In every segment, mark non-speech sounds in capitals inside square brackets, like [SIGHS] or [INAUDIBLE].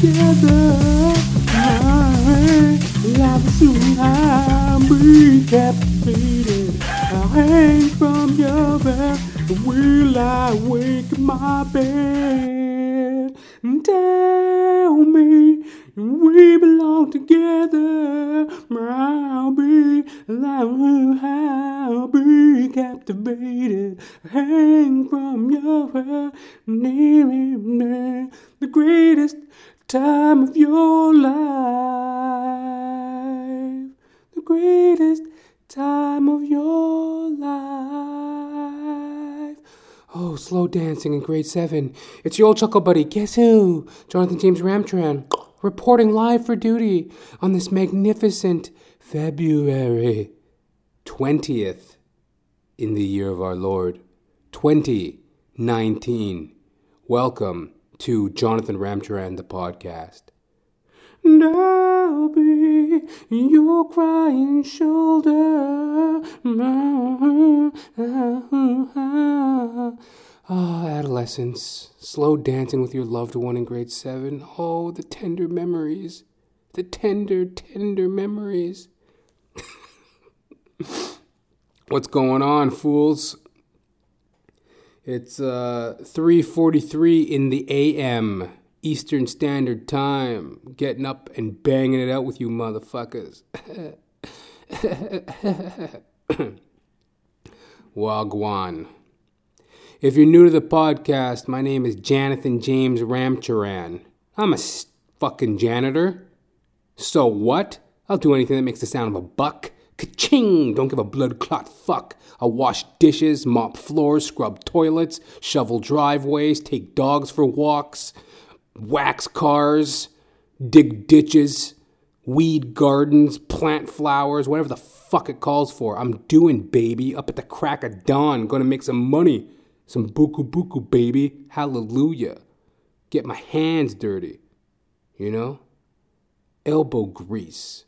together. Life will soon I'll be captivated. I'll hang from your bed. Will I wake my bed? Tell me we belong together. I'll be, I'll be captivated. Hang from your bed. The greatest time of your life. The greatest time of your life. Oh, slow dancing in grade seven. It's your old chuckle buddy. Guess who? Jonathan James Ramcharan, reporting live for duty on this magnificent February 20th in the year of our Lord 2019. Welcome to Jonathan Ramcharan, the podcast. And I'll be your crying shoulder. Ah, adolescence, slow dancing with your loved one in grade seven. Oh, the tender memories. The tender, tender memories. [LAUGHS] What's going on, fools? It's uh 3:43 in the AM, Eastern Standard Time. Getting up and banging it out with you motherfuckers. [COUGHS] Wagwan. If you're new to the podcast, my name is Jonathan James Ramcharan. I'm a fucking janitor. So what? I'll do anything that makes the sound of a buck. Ka-ching! Don't give a blood clot fuck. I'll wash dishes, mop floors, scrub toilets, shovel driveways, take dogs for walks, wax cars, dig ditches, weed gardens, plant flowers, whatever the fuck it calls for. I'm doing, baby. Up at the crack of dawn, gonna make some money. Some buku buku, baby. Hallelujah. Get my hands dirty. You know? Elbow grease.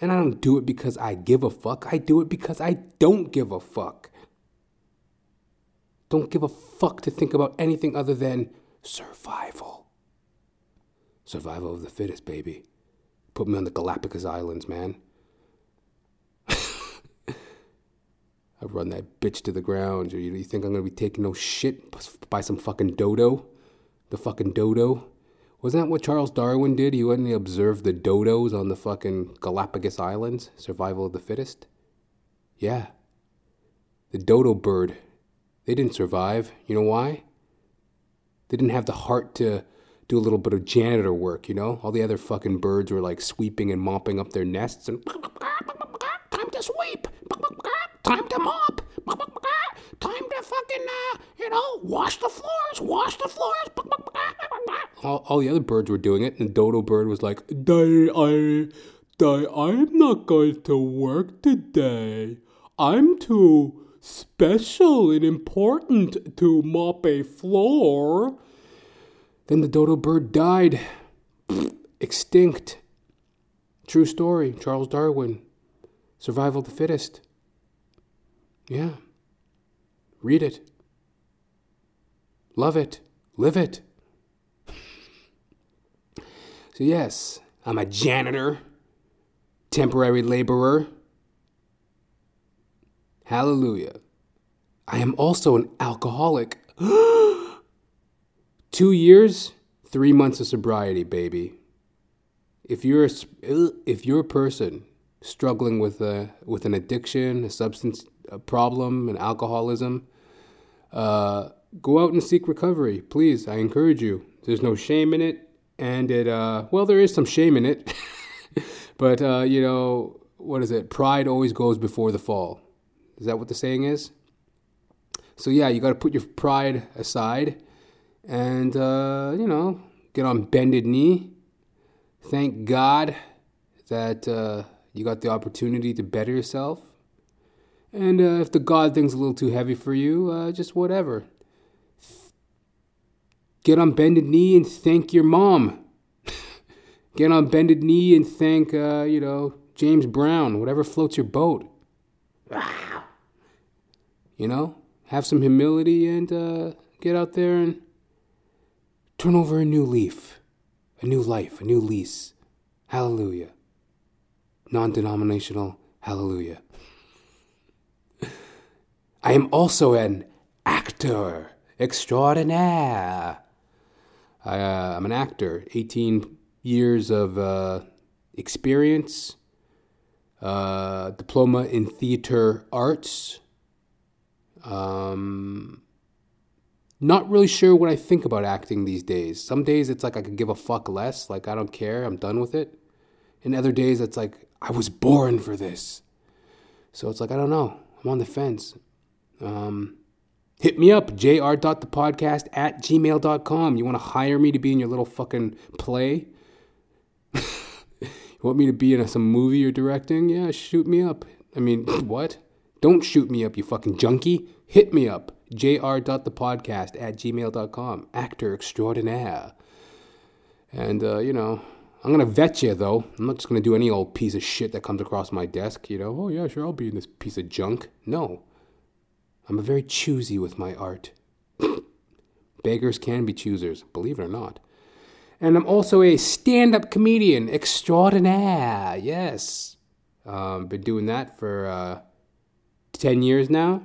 And I don't do it because I give a fuck. I do it because I don't give a fuck. Don't give a fuck to think about anything other than survival. Survival of the fittest, baby. Put me on the Galapagos Islands, man. [LAUGHS] I run that bitch to the ground. You, you think I'm gonna be taking no shit by some fucking dodo? The fucking dodo? Wasn't that what Charles Darwin did? He went and he observed the dodos on the fucking Galapagos Islands, survival of the fittest. Yeah. The dodo bird. They didn't survive. You know why? They didn't have the heart to do a little bit of janitor work, you know? All the other fucking birds were like sweeping and mopping up their nests and [LAUGHS] time to sweep, time to mop, time to fucking, uh, you know, wash the floors, wash the floors. All, all the other birds were doing it, and the dodo bird was like, "Day, I, day, I'm not going to work today. I'm too special and important to mop a floor." Then the dodo bird died, [SNIFFS] extinct. True story, Charles Darwin. Survival of the fittest. Yeah. Read it. Love it. Live it. So, yes, I'm a janitor, temporary laborer. Hallelujah. I am also an alcoholic. [GASPS] Two years, three months of sobriety, baby. If you're a, if you're a person struggling with a with an addiction, a substance a problem, and alcoholism, uh, go out and seek recovery, please. I encourage you. There's no shame in it, and it uh, well, there is some shame in it, [LAUGHS] but uh, you know what is it? Pride always goes before the fall. Is that what the saying is? So yeah, you got to put your pride aside, and uh, you know get on bended knee. Thank God that uh, you got the opportunity to better yourself. And uh, if the God thing's a little too heavy for you, uh, just whatever. Get on bended knee and thank your mom. [LAUGHS] Get on bended knee and thank, uh, you know, James Brown, whatever floats your boat. You know, have some humility and uh, get out there and turn over a new leaf, a new life, a new lease. Hallelujah. Non denominational hallelujah. I am also an actor extraordinaire. I, uh, I'm an actor, 18 years of uh, experience, uh, diploma in theater arts. Um, not really sure what I think about acting these days. Some days it's like I could give a fuck less, like I don't care, I'm done with it. And other days it's like I was born for this. So it's like I don't know. I'm on the fence. Um, hit me up, jr.thepodcast at gmail.com. You want to hire me to be in your little fucking play? [LAUGHS] you want me to be in some movie you're directing? Yeah, shoot me up. I mean, [LAUGHS] what? Don't shoot me up, you fucking junkie. Hit me up, jr.thepodcast at gmail.com. Actor extraordinaire. And, uh, you know, I'm going to vet you, though. I'm not just going to do any old piece of shit that comes across my desk, you know. Oh, yeah, sure, I'll be in this piece of junk. No. I'm a very choosy with my art. [CLEARS THROAT] Beggars can be choosers, believe it or not. And I'm also a stand up comedian extraordinaire. Yes. Um, been doing that for uh, 10 years now.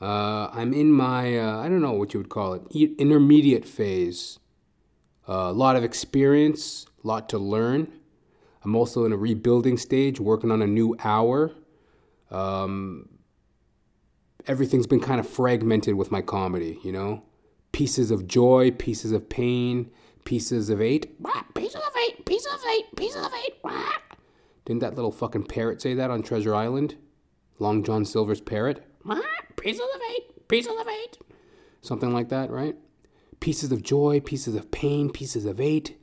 Uh, I'm in my, uh, I don't know what you would call it, intermediate phase. A lot of experience, a lot to learn. I'm also in a rebuilding stage, working on a new hour. Um, everything's been kind of fragmented with my comedy, you know? Pieces of joy, pieces of pain, pieces of eight. Pieces of eight, pieces of eight, pieces of eight. Didn't that little fucking parrot say that on Treasure Island? Long John Silver's parrot? Pieces of eight, pieces of eight. Something like that, right? Pieces of joy, pieces of pain, pieces of eight,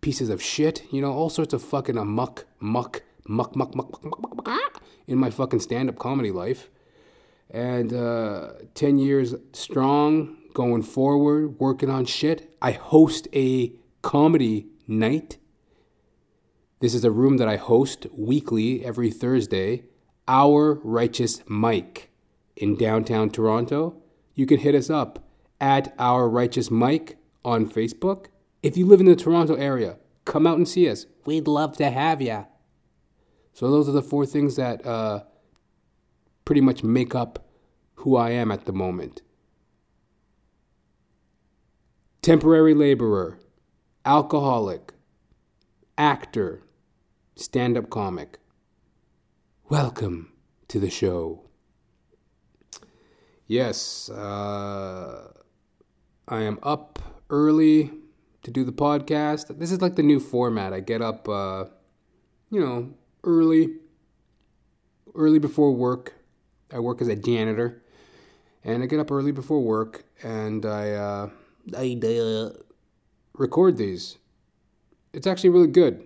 pieces of shit, you know, all sorts of fucking a muck, muck, muck, muck, muck, muck, muck, muck, muck in my fucking stand up comedy life and uh, 10 years strong, going forward, working on shit. I host a comedy night. This is a room that I host weekly every Thursday. Our Righteous Mike in downtown Toronto. You can hit us up at Our Righteous Mike on Facebook. If you live in the Toronto area, come out and see us. We'd love to have you. So, those are the four things that uh, pretty much make up who I am at the moment. Temporary laborer, alcoholic, actor, stand up comic. Welcome to the show. Yes, uh, I am up early to do the podcast. This is like the new format. I get up, uh, you know, early, early before work. I work as a janitor, and I get up early before work, and I uh, I uh, record these. It's actually really good.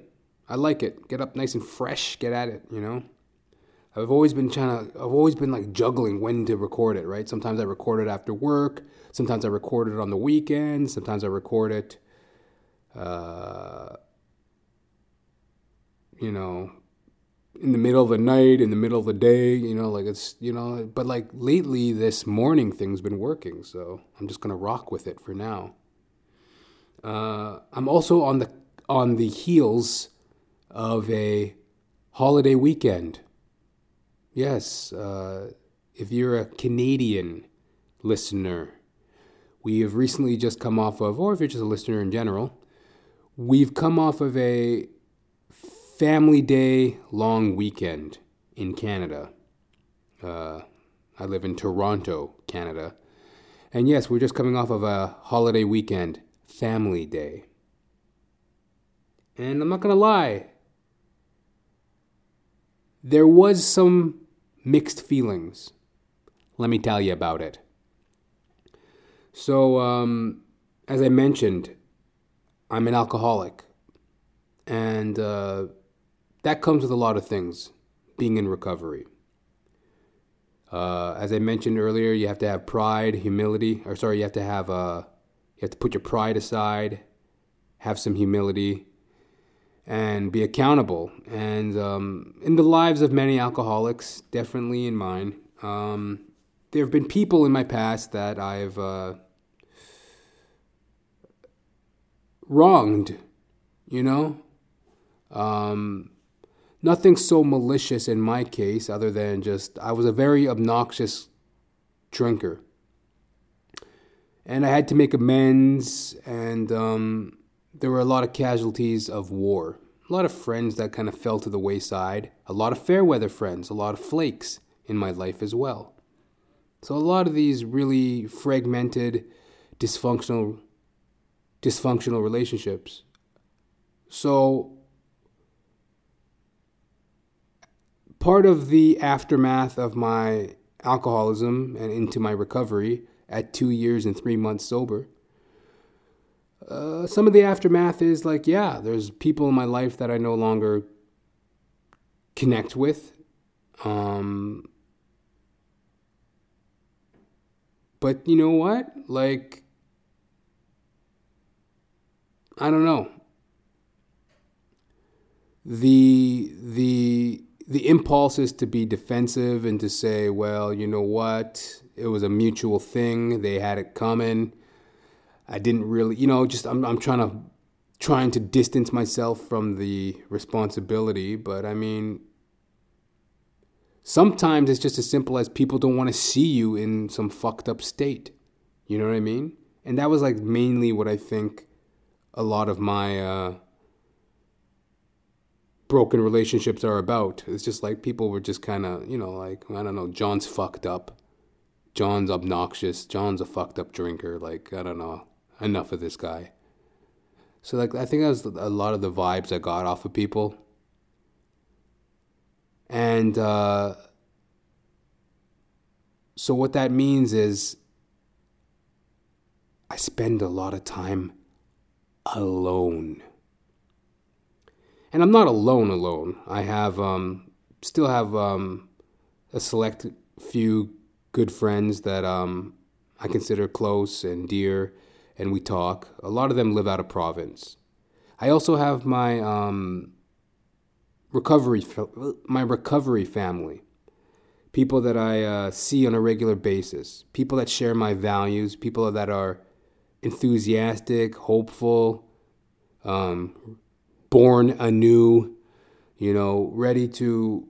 I like it. Get up nice and fresh. Get at it. You know. I've always been trying to. I've always been like juggling when to record it. Right. Sometimes I record it after work. Sometimes I record it on the weekend. Sometimes I record it. Uh, you know, in the middle of the night, in the middle of the day, you know, like it's, you know, but like lately this morning thing's been working, so I'm just gonna rock with it for now. Uh, I'm also on the on the heels of a holiday weekend. Yes, uh, if you're a Canadian listener, we have recently just come off of, or if you're just a listener in general, we've come off of a family day long weekend in Canada. Uh, I live in Toronto, Canada. And yes, we're just coming off of a holiday weekend, family day. And I'm not going to lie, there was some mixed feelings. Let me tell you about it. So, um, as I mentioned, I'm an alcoholic. And uh, that comes with a lot of things being in recovery. Uh, as I mentioned earlier, you have to have pride, humility, or sorry, you have to have uh, you have to put your pride aside, have some humility, and be accountable. And um, in the lives of many alcoholics, definitely in mine, um, there have been people in my past that I've uh, wronged, you know? Um, nothing so malicious in my case, other than just I was a very obnoxious drinker. And I had to make amends, and um, there were a lot of casualties of war. A lot of friends that kind of fell to the wayside. A lot of fair weather friends, a lot of flakes in my life as well. So a lot of these really fragmented, dysfunctional, dysfunctional relationships. So part of the aftermath of my alcoholism and into my recovery at two years and three months sober. Uh, some of the aftermath is like, yeah, there's people in my life that I no longer connect with. Um, but you know what? Like, I don't know. The the the impulse is to be defensive and to say, well, you know what? It was a mutual thing. They had it coming. I didn't really, you know, just I'm I'm trying to trying to distance myself from the responsibility, but I mean sometimes it's just as simple as people don't want to see you in some fucked up state. You know what I mean? And that was like mainly what I think a lot of my uh broken relationships are about. It's just like people were just kind of, you know, like, I don't know, John's fucked up. John's obnoxious. John's a fucked up drinker. Like, I don't know. Enough of this guy. So, like, I think that was a lot of the vibes I got off of people. And uh, so, what that means is I spend a lot of time alone and I'm not alone. Alone, I have um, still have um, a select few good friends that um, I consider close and dear, and we talk. A lot of them live out of province. I also have my um, recovery my recovery family, people that I uh, see on a regular basis, people that share my values, people that are enthusiastic, hopeful, um, born anew, you know, ready to,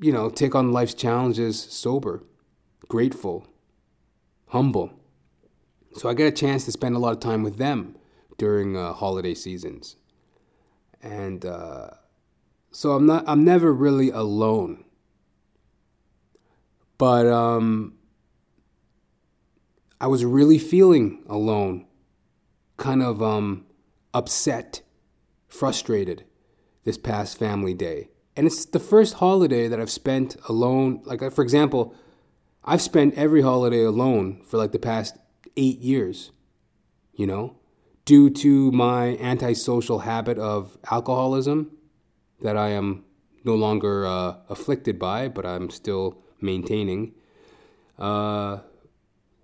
you know, take on life's challenges sober, grateful, humble. So I get a chance to spend a lot of time with them during uh, holiday seasons. And uh, so I'm not, I'm never really alone. But um, I was really feeling alone, kind of um, upset, frustrated this past family day. And it's the first holiday that I've spent alone. Like, for example, I've spent every holiday alone for like the past eight years, you know, due to my antisocial habit of alcoholism that I am no longer uh, afflicted by, but I'm still maintaining. Uh,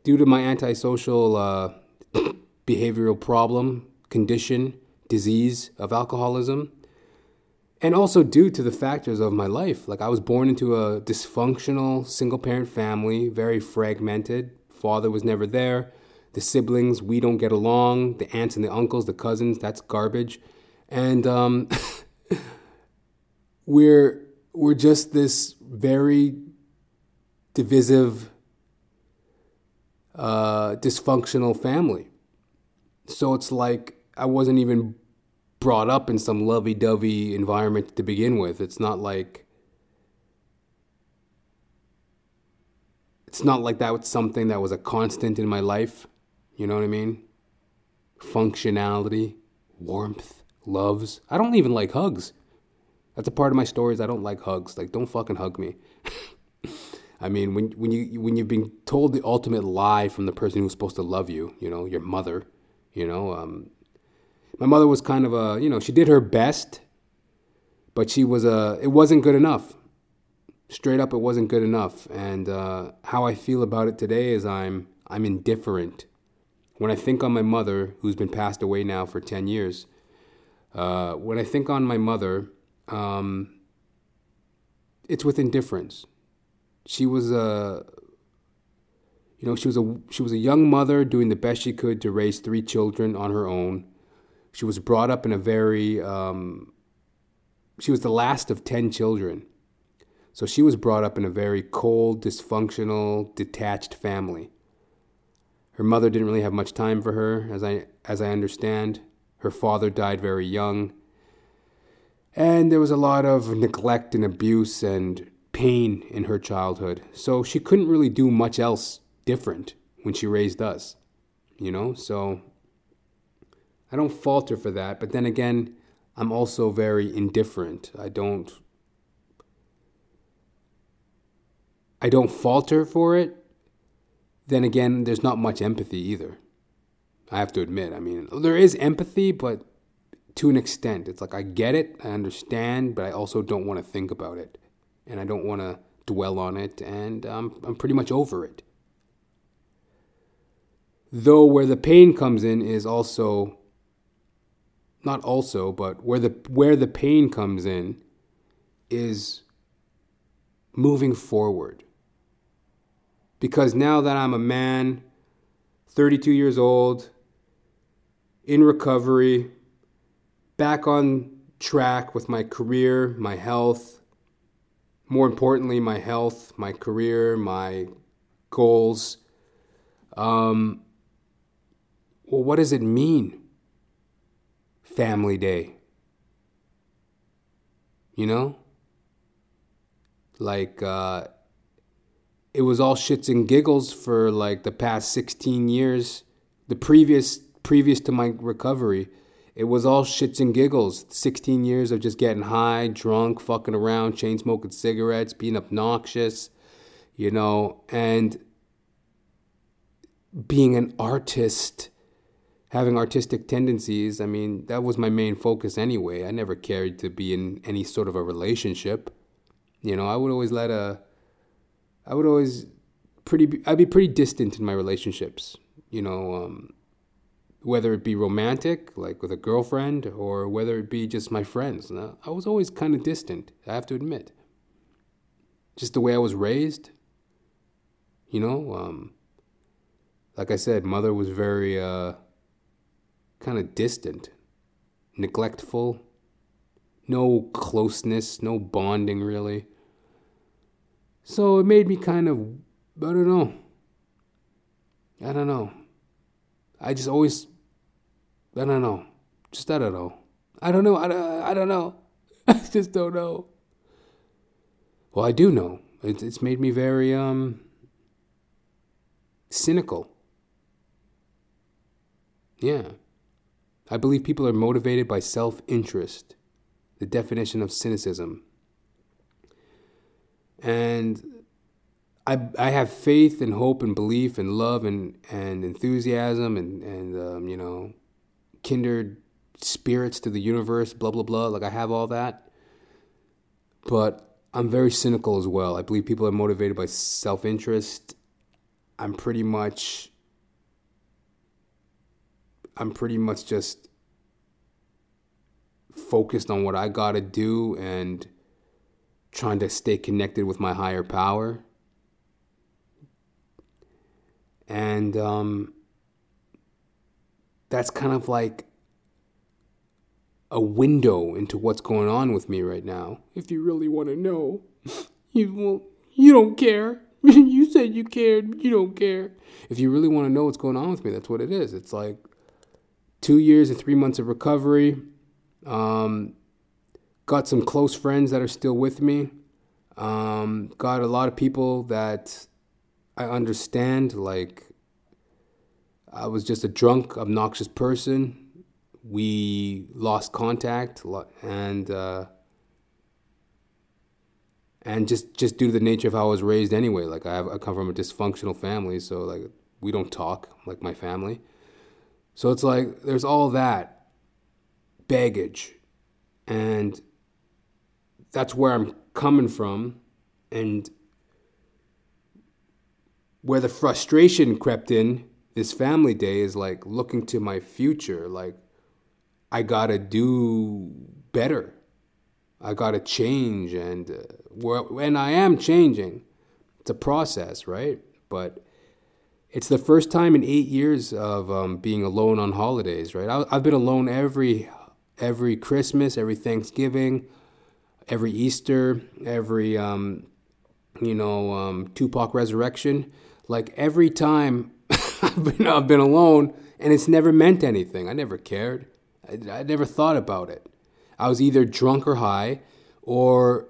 due to my antisocial uh, [COUGHS] behavioral problem condition, disease of alcoholism, and also due to the factors of my life. Like I was born into a dysfunctional single parent family, very fragmented. Father was never there. The siblings, we don't get along. The aunts and the uncles, the cousins, that's garbage. And um, [LAUGHS] we're we're just this very divisive, uh, dysfunctional family. So it's like I wasn't even brought up in some lovey dovey environment to begin with. It's not like it's not like that was something that was a constant in my life. You know what I mean? Functionality, warmth, loves. I don't even like hugs. That's a part of my story is I don't like hugs. Like don't fucking hug me. [LAUGHS] I mean, when when you when you've been told the ultimate lie from the person who's supposed to love you, you know, your mother, you know, um, my mother was kind of a, you know, she did her best, but she was a, it wasn't good enough. Straight up, it wasn't good enough. And uh, how I feel about it today is I'm, I'm indifferent. When I think on my mother, who's been passed away now for 10 years, uh, when I think on my mother, um, it's with indifference. She was a, You know, she was a she was a young mother doing the best she could to raise three children on her own. She was brought up in a very um, she was the last of 10 children. So she was brought up in a very cold, dysfunctional, detached family. Her mother didn't really have much time for her, as I, as I understand. Her father died very young. And there was a lot of neglect and abuse and pain in her childhood. So she couldn't really do much else different when she raised us, you know? So I don't falter for that. But then again, I'm also very indifferent. I don't I don't falter for it. Then again, there's not much empathy either. I have to admit. I mean, there is empathy, but to an extent. It's like I get it, I understand, but I also don't want to think about it. And I don't want to dwell on it, and I'm, I'm pretty much over it. Though where the pain comes in is also not also, but where the where the pain comes in is moving forward. Because now that I'm a man, 32 years old, in recovery, back on track with my career, my health, more importantly, my health, my career, my goals. Um, well, what does it mean? Family Day. You know? Like, uh, it was all shits and giggles for like the past 16 years. The previous, previous to my recovery, it was all shits and giggles. 16 years of just getting high, drunk, fucking around, chain smoking cigarettes, being obnoxious, you know, and being an artist having artistic tendencies, I mean, that was my main focus anyway. I never cared to be in any sort of a relationship. You know, I would always let a, I would always pretty, I'd be pretty distant in my relationships. You know, um, whether it be romantic, like with a girlfriend, or whether it be just my friends. I was always kind of distant, I have to admit. Just the way I was raised. You know, um, like I said, mother was very, uh, kind of distant, neglectful, no closeness, no bonding really. So it made me kind of, I don't know. I don't know. I just always, I don't know. Just I don't know. I don't know. I don't, I don't know. [LAUGHS] I just don't know. Well, I do know. It's, it's made me very um cynical. Yeah. I believe people are motivated by self interest, the definition of cynicism. And I, I have faith and hope and belief and love and, and enthusiasm and, and um, you know, kindred spirits to the universe, blah, blah, blah. Like, I have all that. But I'm very cynical as well. I believe people are motivated by self interest. I'm pretty much I'm pretty much just focused on what I got to do and trying to stay connected with my higher power. And um, that's kind of like a window into what's going on with me right now. If you really want to know, [LAUGHS] you well, you don't care. [LAUGHS] you said you cared, you don't care. If you really want to know what's going on with me, that's what it is. It's like two years and three months of recovery. Um, got some close friends that are still with me. Um, got a lot of people that I understand. Like, I was just a drunk, obnoxious person. We lost contact, and uh, and just just due to the nature of how I was raised, anyway. Like, I, have, I come from a dysfunctional family, so like we don't talk like my family. So it's like there's all that baggage. And that's where I'm coming from. And where the frustration crept in this family day is like looking to my future. Like, I gotta do better. I gotta change. And, uh, and I am changing. It's a process, right? But it's the first time in eight years of um, being alone on holidays, right? I, I've been alone every every Christmas, every Thanksgiving, every Easter, every um, you know um, Tupac resurrection. Like every time [LAUGHS] I've been I've been alone, and it's never meant anything. I never cared. I, I never thought about it. I was either drunk or high, or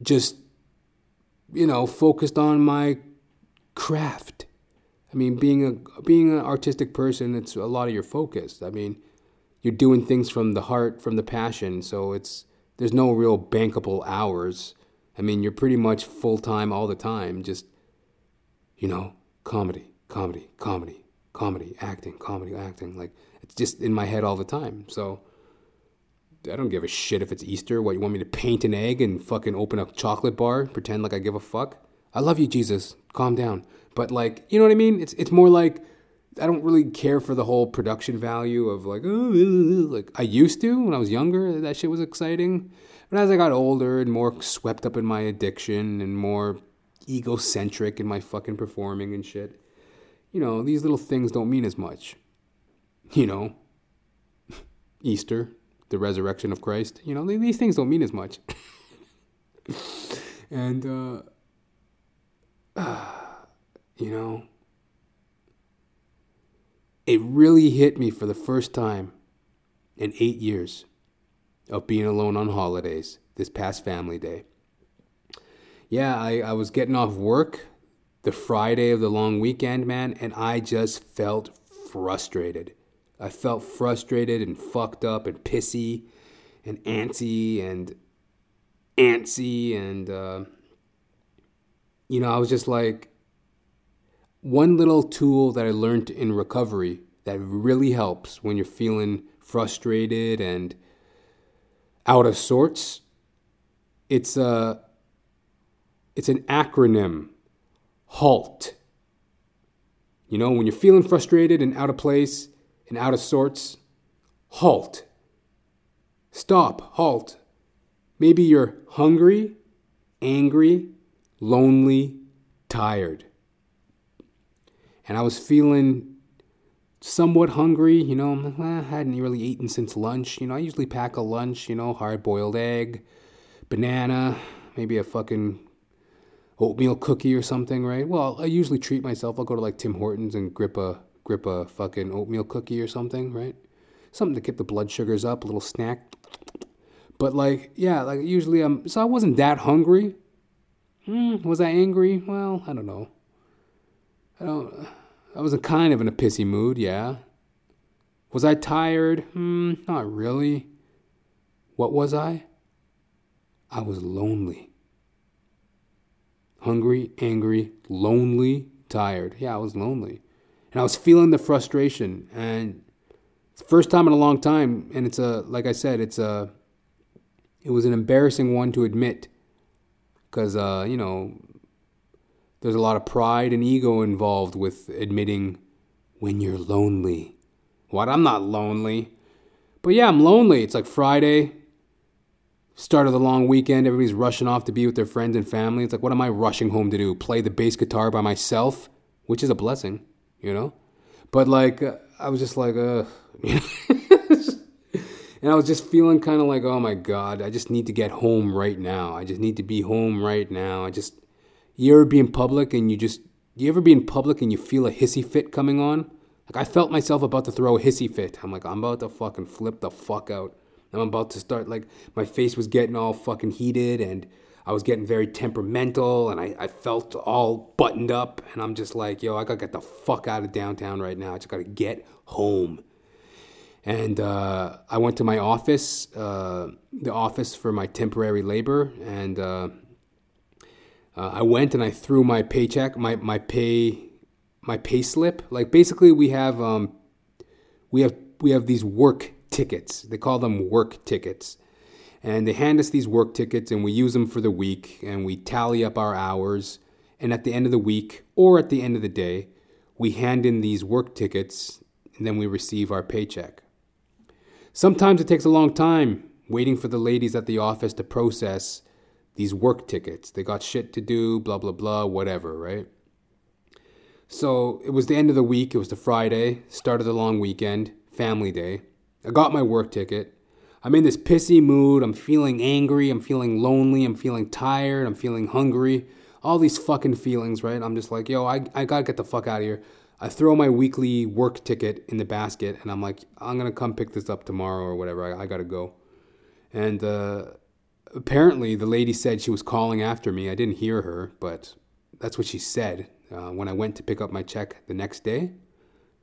just you know focused on my craft I mean, being a being an artistic person, it's a lot of your focus. I mean, you're doing things from the heart, from the passion. So it's there's no real bankable hours. I mean, you're pretty much full time all the time. Just you know, comedy, comedy, comedy, comedy, acting, comedy, acting. Like it's just in my head all the time. So. I don't give a shit if it's Easter. What, you want me to paint an egg and fucking open a chocolate bar? Pretend like I give a fuck? I love you, Jesus. Calm down. But like, you know what I mean? It's it's more like I don't really care for the whole production value of like, oh, like I used to when I was younger. That shit was exciting. But as I got older and more swept up in my addiction and more egocentric in my fucking performing and shit, you know, these little things don't mean as much. You know, [LAUGHS] Easter, the resurrection of Christ. You know, these things don't mean as much. [LAUGHS] and uh, [SIGHS] you know, it really hit me for the first time in eight years of being alone on holidays this past family day. Yeah, I, I was getting off work the Friday of the long weekend, man, and I just felt frustrated. I felt frustrated and fucked up and pissy and antsy and antsy and, uh, you know, I was just like, one little tool that I learned in recovery that really helps when you're feeling frustrated and out of sorts. It's a it's an acronym. HALT. You know, when you're feeling frustrated and out of place and out of sorts, halt. Stop, halt. Maybe you're hungry, angry, lonely, tired and I was feeling somewhat hungry. You know, I hadn't really eaten since lunch. You know, I usually pack a lunch. You know, hard boiled egg, banana, maybe a fucking oatmeal cookie or something, right? Well, I usually treat myself. I'll go to like Tim Hortons and grip a grip a fucking oatmeal cookie or something, right? Something to get the blood sugars up, a little snack. But like, yeah, like usually I'm. So I wasn't that hungry. Hmm, was I angry? Well, I don't know. I don't. I was kind of in a pissy mood, yeah. Was I tired? Hmm, not really. What was I? I was lonely. Hungry, angry, lonely, tired. Yeah, I was lonely. And I was feeling the frustration. And first time in a long time. And it's a, like I said, it's a, it was an embarrassing one to admit. Because, uh, you know, there's a lot of pride and ego involved with admitting when you're lonely. What? I'm not lonely. But yeah, I'm lonely. It's like Friday, start of the long weekend. Everybody's rushing off to be with their friends and family. It's like, what am I rushing home to do? Play the bass guitar by myself? Which is a blessing, you know? But like, uh, I was just like, uh, [LAUGHS] and I was just feeling kind of like, oh my God, I just need to get home right now. I just need to be home right now. I just, you ever be in public and you just, you ever be in public and you feel a hissy fit coming on? Like I felt myself about to throw a hissy fit. I'm like, I'm about to fucking flip the fuck out. I'm about to start like my face was getting all fucking heated and I was getting very temperamental and I, I felt all buttoned up and I'm just like, yo, I gotta get the fuck out of downtown right now. I just gotta get home. And uh, I went to my office, uh, the office for my temporary labor, and uh, uh, I went and I threw my paycheck, my my pay, my pay slip. Like basically, we have um, we have we have these work tickets. They call them work tickets, and they hand us these work tickets, and we use them for the week, and we tally up our hours. And at the end of the week, or at the end of the day, we hand in these work tickets, and then we receive our paycheck. Sometimes it takes a long time waiting for the ladies at the office to process these work tickets. They got shit to do, blah, blah, blah, whatever, right? So it was the end of the week. It was the Friday, start of the long weekend, family day. I got my work ticket. I'm in this pissy mood. I'm feeling angry. I'm feeling lonely. I'm feeling tired. I'm feeling hungry. All these fucking feelings, right? I'm just like, yo, I, I gotta get the fuck out of here. I throw my weekly work ticket in the basket and I'm like, I'm gonna come pick this up tomorrow or whatever. I, I gotta go. And uh, apparently, the lady said she was calling after me. I didn't hear her, but that's what she said. Uh, when I went to pick up my check the next day,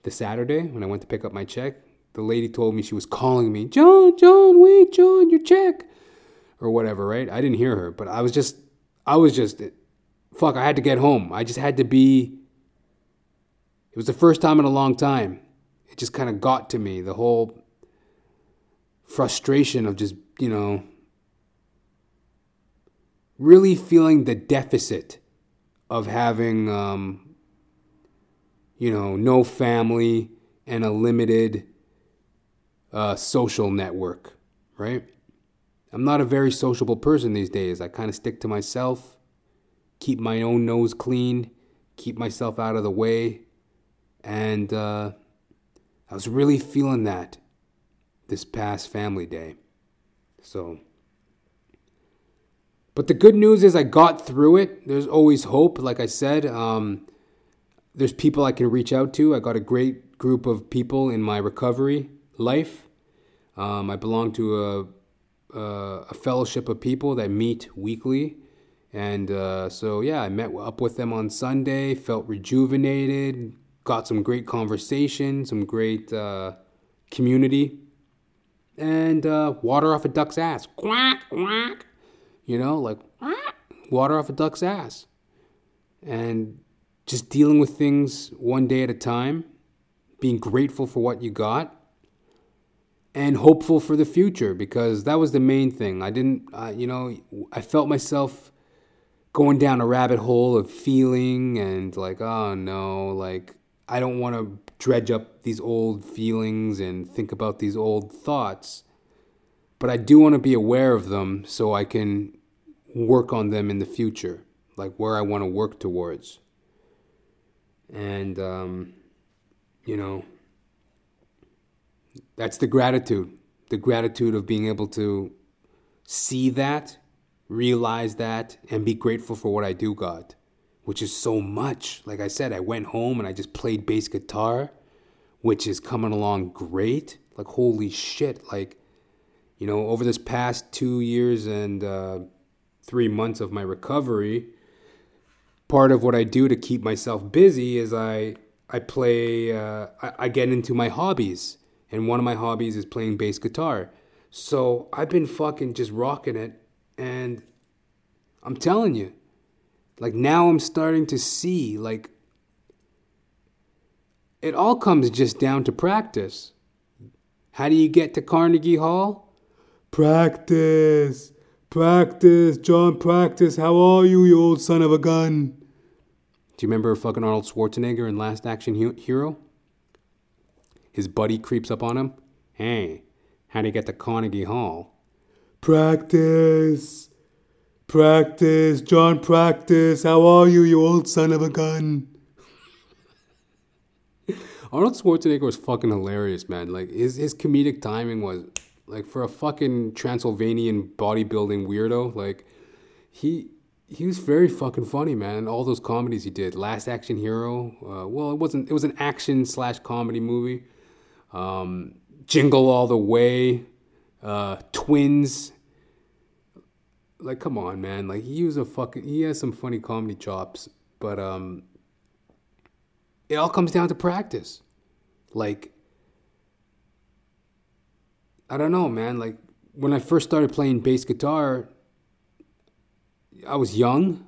the Saturday, when I went to pick up my check, the lady told me she was calling me, John, John, wait, John, your check, or whatever, right? I didn't hear her, but I was just, I was just, fuck, I had to get home. I just had to be, it was the first time in a long time. It just kind of got to me, the whole frustration of just, you know, really feeling the deficit of having, um, you know, no family and a limited uh, social network, right? I'm not a very sociable person these days. I kind of stick to myself, keep my own nose clean, keep myself out of the way. And uh, I was really feeling that this past family day. So. But the good news is I got through it. There's always hope. Like I said, um, there's people I can reach out to. I got a great group of people in my recovery life. Um, I belong to a, a, a, fellowship of people that meet weekly. And uh, so, yeah, I met up with them on Sunday, felt rejuvenated, got some great conversation, some great uh, community, and uh, water off a duck's ass. Quack, quack you know, like water off a duck's ass. And just dealing with things one day at a time, being grateful for what you got, and hopeful for the future because that was the main thing. I didn't, uh, you know, I felt myself going down a rabbit hole of feeling and like, oh no, like I don't want to dredge up these old feelings and think about these old thoughts. But I do want to be aware of them so I can work on them in the future, like where I want to work towards. And, um, you know, that's the gratitude. The gratitude of being able to see that, realize that, and be grateful for what I do got, which is so much. Like I said, I went home and I just played bass guitar, which is coming along great. Like, holy shit. Like, you know, over this past two years and, uh, three months of my recovery, part of what I do to keep myself busy is I I play uh, I, I get into my hobbies, and one of my hobbies is playing bass guitar. So I've been fucking just rocking it, and I'm telling you, like now I'm starting to see like it all comes just down to practice. How do you get to Carnegie Hall? Practice. Practice, John, practice. How are you, you old son of a gun? Do you remember fucking Arnold Schwarzenegger in Last Action Hero? His buddy creeps up on him. Hey, how do you get to Carnegie Hall? Practice. Practice, John, practice. How are you, you old son of a gun? [LAUGHS] Arnold Schwarzenegger was fucking hilarious, man. Like his his comedic timing was like for a fucking Transylvanian bodybuilding weirdo, like he he was very fucking funny, man. All those comedies he did, Last Action Hero. Uh, well, it wasn't. It was an action slash comedy movie. Um, Jingle All the Way, uh, Twins. Like, come on, man. Like, he was a fucking. He has some funny comedy chops, but um, it all comes down to practice. Like, I don't know, man. Like when I first started playing bass guitar, I was young,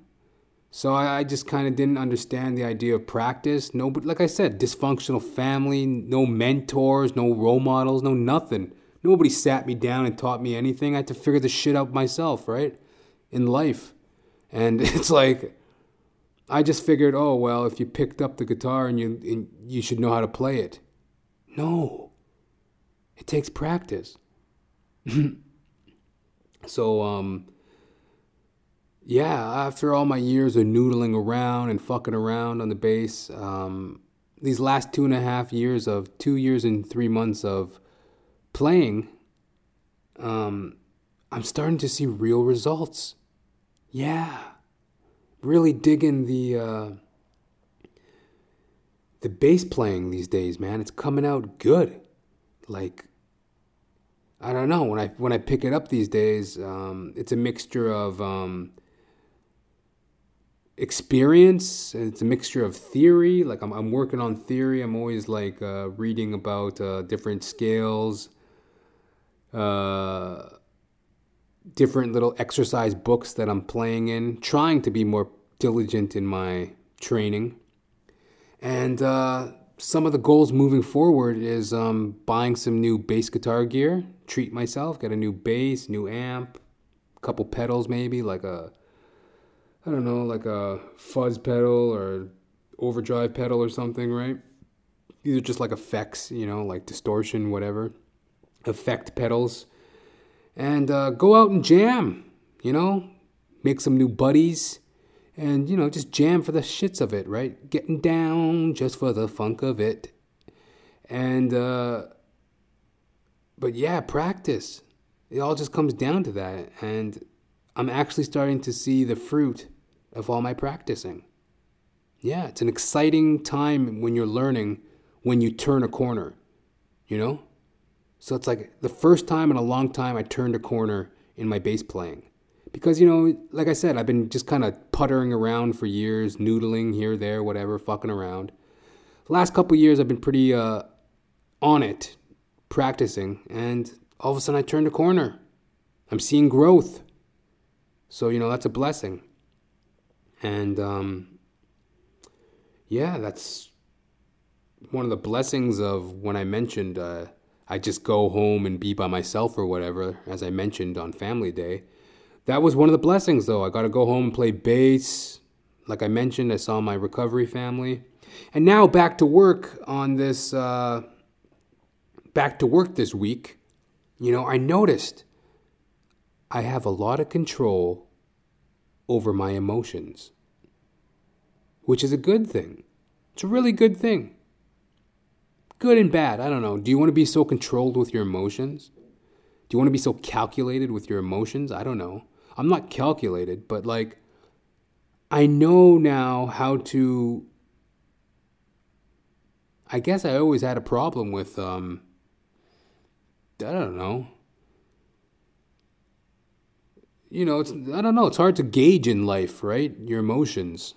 so I, I just kind of didn't understand the idea of practice. No, but like I said, dysfunctional family, no mentors, no role models, no nothing. Nobody sat me down and taught me anything. I had to figure the shit out myself, right? In life. And [LAUGHS] it's like I just figured, oh well, if you picked up the guitar and you and you should know how to play it. No. It takes practice. [LAUGHS] so, um, yeah, after all my years of noodling around and fucking around on the bass, um, these last two and a half years of two years and three months of playing, um, I'm starting to see real results. Yeah, really digging the uh, the bass playing these days, man. It's coming out good. Like I don't know when I when I pick it up these days, um, it's a mixture of um, experience. It's a mixture of theory. Like I'm, I'm working on theory. I'm always like uh, reading about uh, different scales, uh, different little exercise books that I'm playing in, trying to be more diligent in my training. And uh, some of the goals moving forward is um, buying some new bass guitar gear, treat myself, get a new bass, new amp, couple pedals maybe, like a I don't know, like a fuzz pedal or overdrive pedal or something, right? These are just like effects, you know, like distortion, whatever. Effect pedals. And uh, go out and jam, you know, make some new buddies and, you know, just jam for the shits of it, right? Getting down just for the funk of it. And, uh, but yeah, practice. It all just comes down to that. And I'm actually starting to see the fruit of all my practicing. Yeah, it's an exciting time when you're learning when you turn a corner, you know? So it's like the first time in a long time I turned a corner in my bass playing. Because, you know, like I said, I've been just kind of puttering around for years, noodling here, there, whatever, fucking around. The last couple years I've been pretty uh, on it, practicing, and all of a sudden I turned a corner. I'm seeing growth. So, you know, that's a blessing. And um, yeah, that's one of the blessings of when I mentioned uh, I just go home and be by myself or whatever, as I mentioned on Family Day. That was one of the blessings, though. I got to go home and play bass. Like I mentioned, I saw my recovery family. And now back to work on this, uh, back to work this week. You know, I noticed I have a lot of control over my emotions, which is a good thing. It's a really good thing. Good and bad, I don't know. Do you want to be so controlled with your emotions? Do you want to be so calculated with your emotions? I don't know. I'm not calculated, but like, I know now how to. I guess I always had a problem with, um, I don't know, you know, it's I don't know, it's hard to gauge in life, right? Your emotions.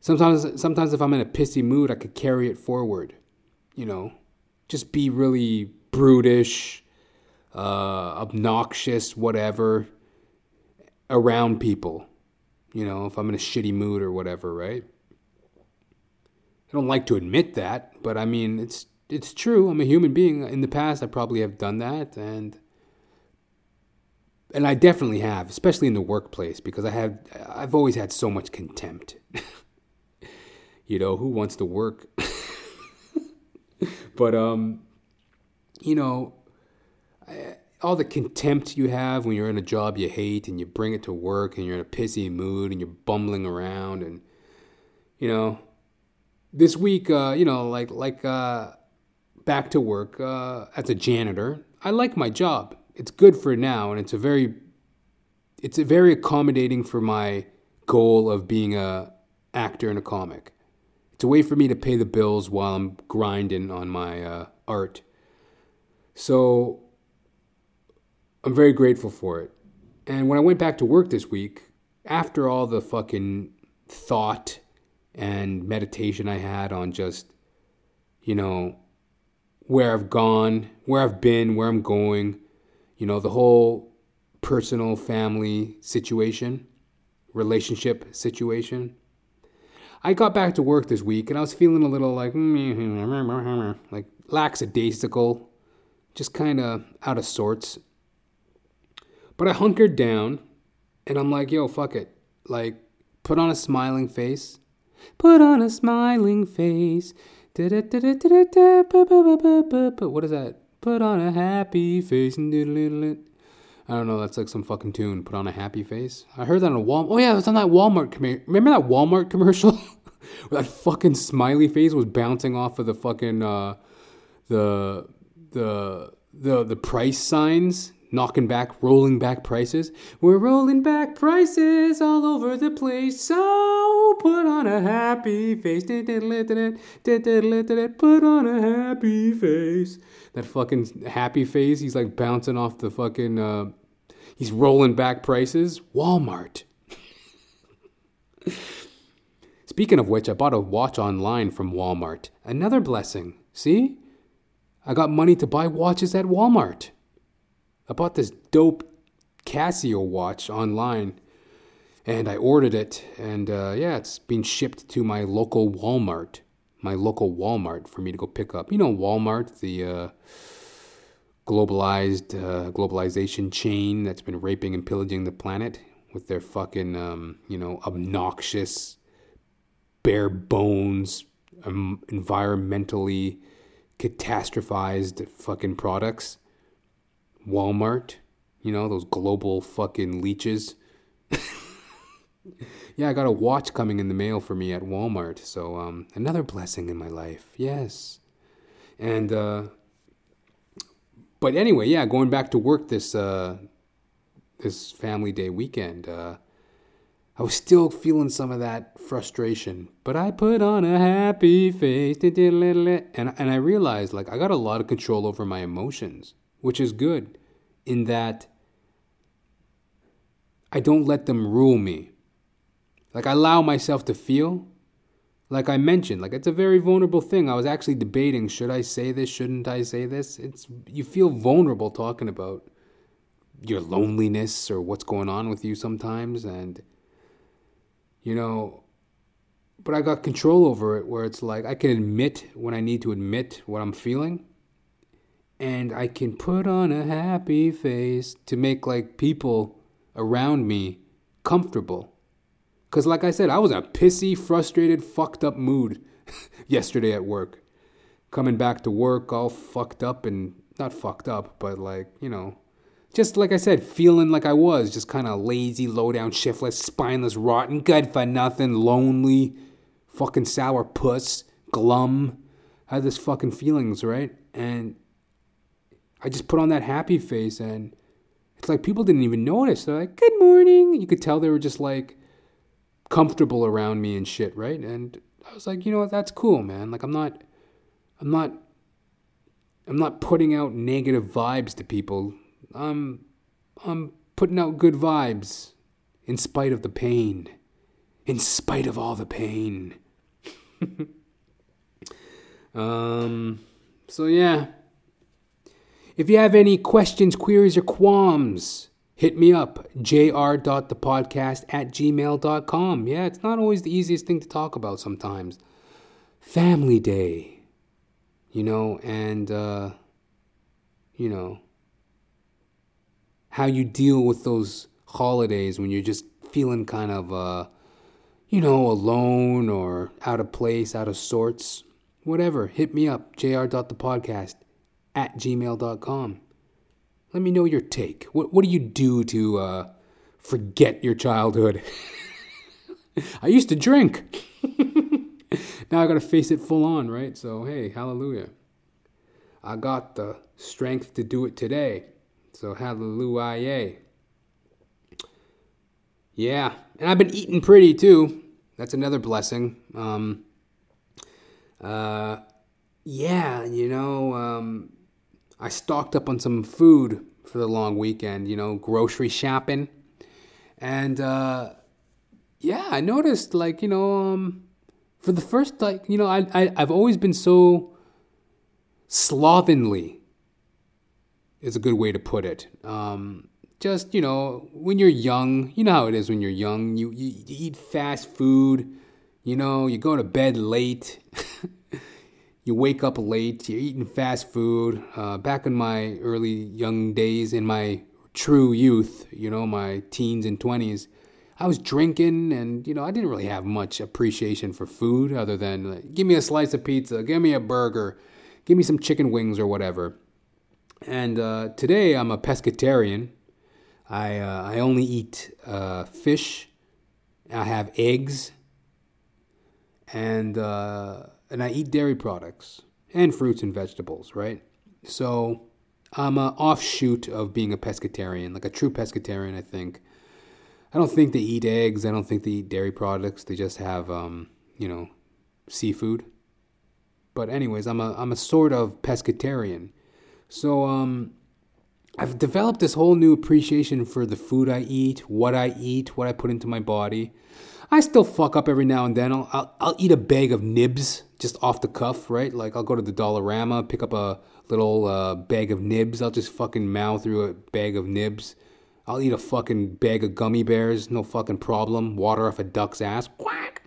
Sometimes sometimes if I'm in a pissy mood, I could carry it forward. You know, just be really brutish, uh, obnoxious, whatever around people. You know, if I'm in a shitty mood or whatever, right? I don't like to admit that, but I mean, it's it's true. I'm a human being. In the past, I probably have done that, and and I definitely have, especially in the workplace, because I have I've always had so much contempt. [LAUGHS] you know, who wants to work? [LAUGHS] [LAUGHS] but um, you know, all the contempt you have when you're in a job you hate and you bring it to work and you're in a pissy mood and you're bumbling around and you know, this week, uh, you know, like like uh, back to work uh, as a janitor. I like my job it's good for now, and it's a very it's a very accommodating for my goal of being a actor in a comic. It's a way for me to pay the bills while I'm grinding on my uh, art. So I'm very grateful for it. And when I went back to work this week, after all the fucking thought and meditation I had on just, you know, where I've gone, where I've been, where I'm going, you know, the whole personal family situation, relationship situation. I got back to work this week and I was feeling a little like, mm, like lackadaisical, just kind of out of sorts. But I hunkered down and I'm like, yo, fuck it. Like, put on a smiling face. Put on a smiling face. What is that? Put on a happy face and I don't know. That's like some fucking tune. Put on a happy face. I heard that on a Walmart. Oh yeah, it was on that Walmart commercial. Remember that Walmart commercial [LAUGHS] where that fucking smiley face was bouncing off of the fucking uh, the the the the price signs, knocking back, rolling back prices. We're rolling back prices all over the place. So put on a happy face. Put on a happy face that fucking happy face. He's like bouncing off the fucking. Uh, he's rolling back prices. Walmart. [LAUGHS] Speaking of which, I bought a watch online from Walmart. Another blessing. See? I got money to buy watches at Walmart. I bought this dope Casio watch online and I ordered it. And uh, yeah, it's being shipped to my local Walmart my local Walmart for me to go pick up. You know, Walmart, the uh, globalized uh, globalization chain that's been raping and pillaging the planet with their fucking um, you know obnoxious, bare bones, um, environmentally catastrophized fucking products. Walmart, you know those global fucking leeches. [LAUGHS] yeah, I got a watch coming in the mail for me at Walmart. So um, another blessing in my life. Yes. And uh, but anyway, yeah, going back to work this uh, this family day weekend. Uh, I was still feeling some of that frustration, but I put on a happy face, and and I realized like I got a lot of control over my emotions, which is good, in that I don't let them rule me. Like I allow myself to feel. Like I mentioned, like it's a very vulnerable thing. I was actually debating should I say this, shouldn't I say this? It's you feel vulnerable talking about your loneliness or what's going on with you sometimes and you know but I got control over it where it's like I can admit when I need to admit what I'm feeling and I can put on a happy face to make like people around me comfortable because, like I said, I was in a pissy, frustrated, fucked up mood [LAUGHS] yesterday at work. Coming back to work all fucked up and not fucked up, but like, you know, just like I said, feeling like I was, just kind of lazy, low down, shiftless, spineless, rotten, good for nothing, lonely, fucking sour puss, glum. I had this fucking feelings, right? And I just put on that happy face and it's like people didn't even notice. They're like, good morning. You could tell they were just like, comfortable around me and shit, right? And I was like, you know what, that's cool, man. Like I'm not I'm not I'm not putting out negative vibes to people. I'm I'm putting out good vibes in spite of the pain. In spite of all the pain. [LAUGHS] um so yeah. If you have any questions, queries, or qualms, hit me up, jr.thepodcast at gmail.com. Yeah, it's not always the easiest thing to talk about sometimes. Family Day, you know, and, uh, you know, how you deal with those holidays when you're just feeling kind of, uh, you know, alone or out of place, out of sorts. Whatever, hit me up, jr.thepodcast at gmail.com. Let me know your take. What what do you do to uh, forget your childhood? [LAUGHS] I used to drink. [LAUGHS] now I got to face it full on, right? So hey, hallelujah. I got the strength to do it today. So hallelujah. Yeah, and I've been eating pretty too. That's another blessing. Um, uh, yeah, you know, um, I stocked up on some food for the long weekend, you know, grocery shopping. And uh, yeah, I noticed like, you know, um, for the first like, you know, I, I I've always been so slovenly is a good way to put it. Um, just, you know, when you're young, you know how it is when you're young, you, you, you eat fast food, you know, you go to bed late. [LAUGHS] you wake up late, you're eating fast food. Uh, back in my early young days, in my true youth, you know, my teens and 20s, I was drinking and, you know, I didn't really have much appreciation for food other than like, give me a slice of pizza, give me a burger, give me some chicken wings or whatever. And uh, today I'm a pescatarian. I uh, I only eat uh, fish. I have eggs, and uh, and I eat dairy products and fruits and vegetables. Right, so I'm an offshoot of being a pescatarian, like a true pescatarian. I think. I don't think they eat eggs. I don't think they eat dairy products. They just have, um, you know, seafood. But anyways, I'm a I'm a sort of pescatarian. So um, I've developed this whole new appreciation for the food I eat, what I eat, what I put into my body. I still fuck up every now and then. I'll, I'll, I'll eat a bag of nibs just off the cuff, right? Like I'll go to the Dollarama, pick up a little uh, bag of nibs. I'll just fucking mow through a bag of nibs. I'll eat a fucking bag of gummy bears, no fucking problem. Water off a duck's ass, quack.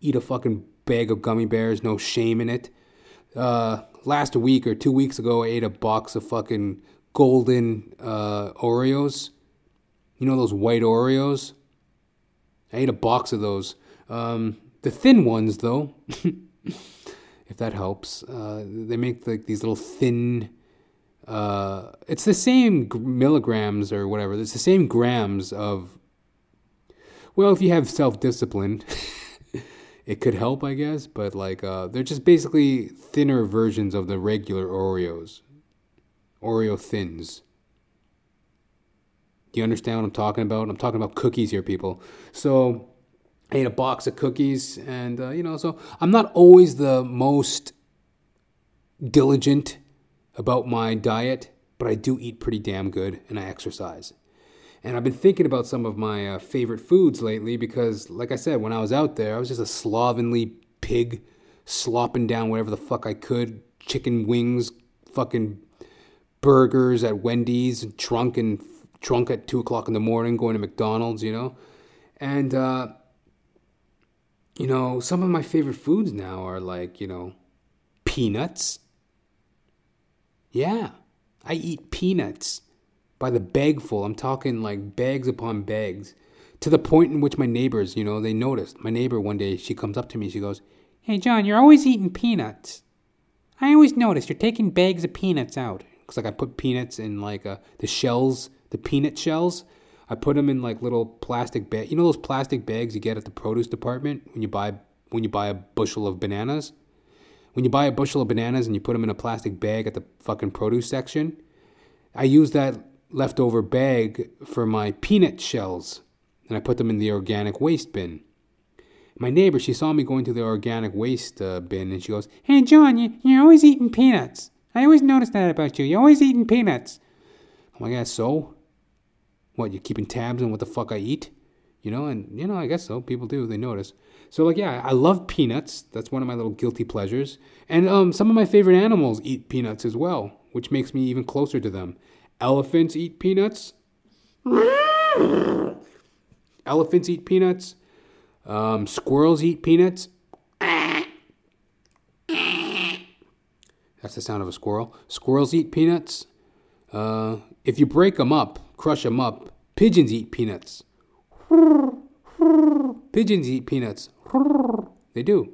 Eat a fucking bag of gummy bears, no shame in it. Uh, last week or two weeks ago, I ate a box of fucking golden uh, Oreos. You know those white Oreos? I ate a box of those. Um, the thin ones, though, [LAUGHS] if that helps, uh, they make like these little thin. Uh, it's the same milligrams or whatever. It's the same grams of. Well, if you have self discipline, [LAUGHS] it could help, I guess. But like, uh, they're just basically thinner versions of the regular Oreos. Oreo thins. Do you understand what I'm talking about? I'm talking about cookies here, people. So I ate a box of cookies, and uh, you know, so I'm not always the most diligent about my diet, but I do eat pretty damn good, and I exercise. And I've been thinking about some of my uh, favorite foods lately because, like I said, when I was out there, I was just a slovenly pig slopping down whatever the fuck I could chicken wings, fucking burgers at Wendy's, drunk and drunk at two o'clock in the morning, going to McDonald's, you know, and uh, you know some of my favorite foods now are like you know peanuts. Yeah, I eat peanuts by the bagful. I'm talking like bags upon bags, to the point in which my neighbors, you know, they noticed. My neighbor one day, she comes up to me, she goes, "Hey John, you're always eating peanuts. I always notice you're taking bags of peanuts out." Cause like I put peanuts in like uh, the shells, the peanut shells. I put them in like little plastic bag. You know those plastic bags you get at the produce department when you buy when you buy a bushel of bananas. When you buy a bushel of bananas and you put them in a plastic bag at the fucking produce section, I use that leftover bag for my peanut shells, and I put them in the organic waste bin. My neighbor, she saw me going to the organic waste uh, bin, and she goes, "Hey John, you, you're always eating peanuts." I always noticed that about you. You're always eating peanuts. I'm like, yeah, so? What, you're keeping tabs on what the fuck I eat? You know, and, you know, I guess so. People do. They notice. So, like, yeah, I love peanuts. That's one of my little guilty pleasures. And um, some of my favorite animals eat peanuts as well, which makes me even closer to them. Elephants eat peanuts. Elephants eat peanuts. Um, squirrels eat peanuts. That's the sound of a squirrel. Squirrels eat peanuts. Uh, if you break them up, crush them up, pigeons eat peanuts. Pigeons eat peanuts. They do.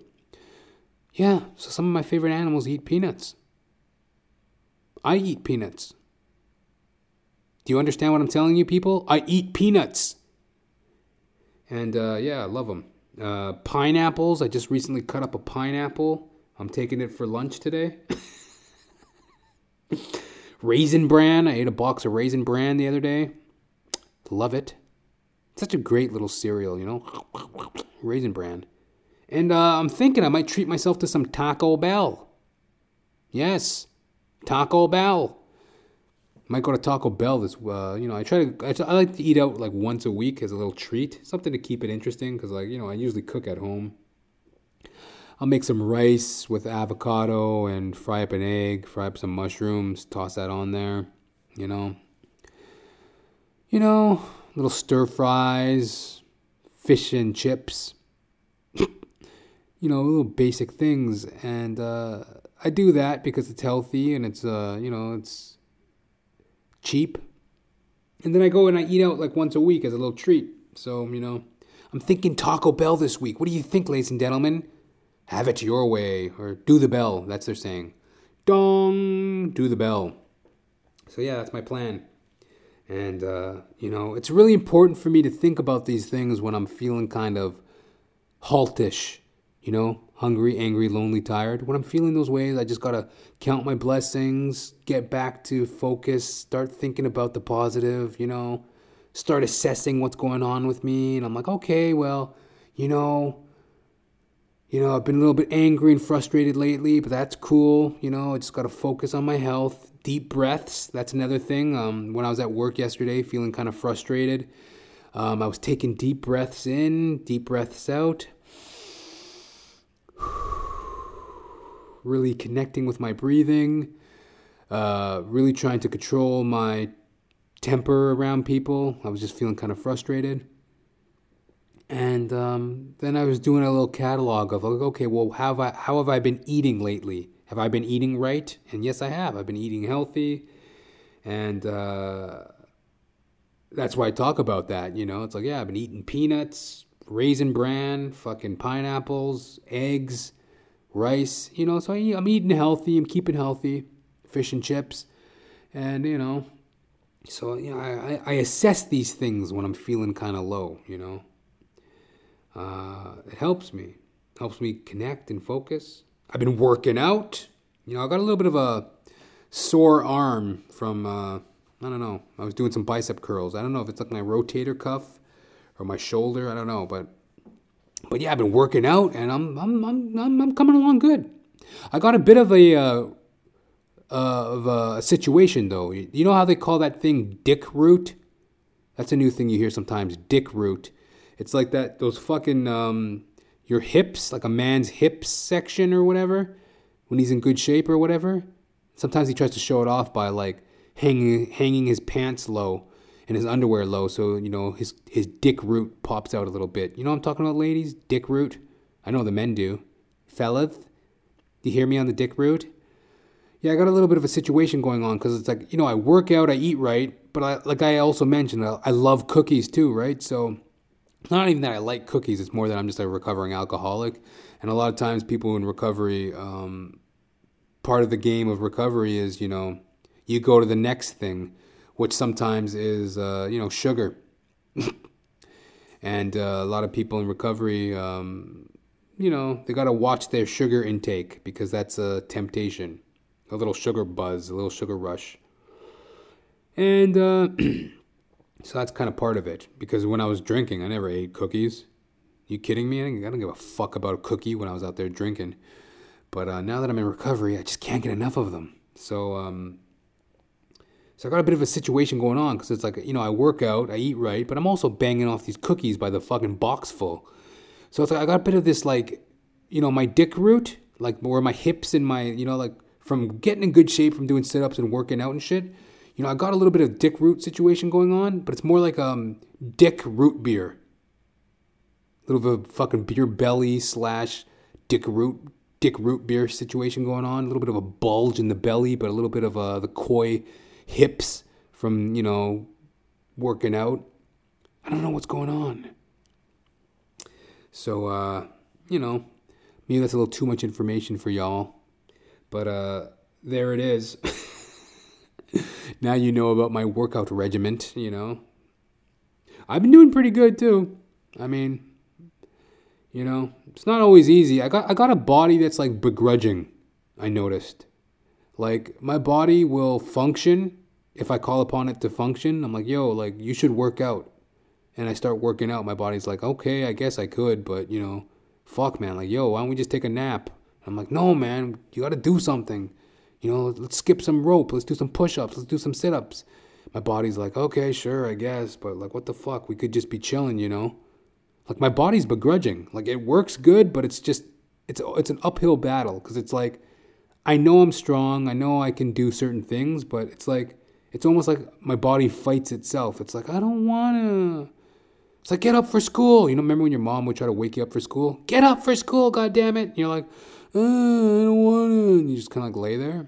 Yeah, so some of my favorite animals eat peanuts. I eat peanuts. Do you understand what I'm telling you, people? I eat peanuts. And uh, yeah, I love them. Uh, pineapples. I just recently cut up a pineapple. I'm taking it for lunch today. [LAUGHS] Raisin Bran. I ate a box of Raisin Bran the other day. Love it. Such a great little cereal, you know? Raisin Bran. And uh, I'm thinking I might treat myself to some Taco Bell. Yes, Taco Bell. Might go to Taco Bell this. Uh, you know, I try to. I, I like to eat out like once a week as a little treat, something to keep it interesting. Because like you know, I usually cook at home. I'll make some rice with avocado and fry up an egg, fry up some mushrooms, toss that on there, you know. You know, little stir fries, fish and chips. [LAUGHS] you know, little basic things and uh, I do that because it's healthy and it's uh, you know, it's cheap. And then I go and I eat out like once a week as a little treat. So, you know, I'm thinking Taco Bell this week. What do you think, ladies and gentlemen? Have it your way, or do the bell. That's their saying. Dong, do the bell. So yeah, that's my plan. And, uh, you know, it's really important for me to think about these things when I'm feeling kind of haltish, you know, hungry, angry, lonely, tired. When I'm feeling those ways, I just gotta count my blessings, get back to focus, start thinking about the positive, you know, start assessing what's going on with me. And I'm like, okay, well, you know, you know, I've been a little bit angry and frustrated lately, but that's cool. You know, I just got to focus on my health. Deep breaths, that's another thing. Um, when I was at work yesterday, feeling kind of frustrated, um, I was taking deep breaths in, deep breaths out. [SIGHS] Really connecting with my breathing, uh, really trying to control my temper around people. I was just feeling kind of frustrated. And um, then I was doing a little catalog of like, okay, well, how have I how have I been eating lately? Have I been eating right? And yes, I have. I've been eating healthy, and uh, that's why I talk about that. You know, it's like yeah, I've been eating peanuts, raisin bran, fucking pineapples, eggs, rice. You know, so I, I'm eating healthy. I'm keeping healthy, fish and chips, and you know, so you know, I, I assess these things when I'm feeling kind of low. You know uh, it helps me. Helps me connect and focus. I've been working out. You know, I got a little bit of a sore arm from uh, I don't know. I was doing some bicep curls. I don't know if it's like my rotator cuff or my shoulder. I don't know, but but yeah, I've been working out and I'm I'm I'm I'm, I'm coming along good. I got a bit of a uh, uh, of a situation though. You know how they call that thing dick root? That's a new thing you hear sometimes. Dick root. It's like that those fucking um, your hips, like a man's hips section or whatever, when he's in good shape or whatever. Sometimes he tries to show it off by like hanging hanging his pants low and his underwear low, so you know his his dick root pops out a little bit. You know what I'm talking about, ladies? Dick root. I know the men do. Fellas, do you hear me on the dick root? Yeah, I got a little bit of a situation going on because it's like you know I work out, I eat right, but I like I also mentioned I, I love cookies too, right? So not even that I like cookies. It's more that I'm just a recovering alcoholic, and a lot of times people in recovery, um, part of the game of recovery is you know you go to the next thing, which sometimes is uh, you know sugar, [LAUGHS] and uh, a lot of people in recovery, um, you know, they got to watch their sugar intake because that's a temptation, a little sugar buzz, a little sugar rush, and. Uh, [CLEARS THROAT] So that's kind of part of it. Because when I was drinking, I never ate cookies. You kidding me? I don't give a fuck about a cookie when I was out there drinking. But uh, now that I'm in recovery, I just can't get enough of them. So, um, so I got a bit of a situation going on because it's like you know I work out, I eat right, but I'm also banging off these cookies by the fucking box full. So it's like I got a bit of this like, you know, my dick root, like where my hips and my you know like from getting in good shape from doing sit ups and working out and shit you know, I got a little bit of dick root situation going on, but it's more like um dick root beer. A little bit of fucking beer belly slash dick root dick root beer situation going on. A little bit of a bulge in the belly, but a little bit of uh, the koi hips from you know working out. I don't know what's going on. So uh, you know, maybe that's a little too much information for y'all, but uh, there it is. [LAUGHS] [LAUGHS] now you know about my workout regiment, you know. I've been doing pretty good too. I mean, you know, it's not always easy. I got I got a body that's like begrudging, I noticed. Like my body will function if I call upon it to function. I'm like, "Yo, like you should work out." And I start working out, my body's like, "Okay, I guess I could, but, you know, fuck man, like, "Yo, why don't we just take a nap?" I'm like, "No, man, you got to do something." You know, let's skip some rope. Let's do some push ups. Let's do some sit ups. My body's like, okay, sure, I guess. But like, what the fuck? We could just be chilling, you know? Like, my body's begrudging. Like, it works good, but it's just, it's, it's an uphill battle because it's like, I know I'm strong. I know I can do certain things, but it's like, it's almost like my body fights itself. It's like, I don't want to. It's like, get up for school. You know, remember when your mom would try to wake you up for school? Get up for school, God damn it! And you're like, Eh, I don't want it. And you just kind of like lay there.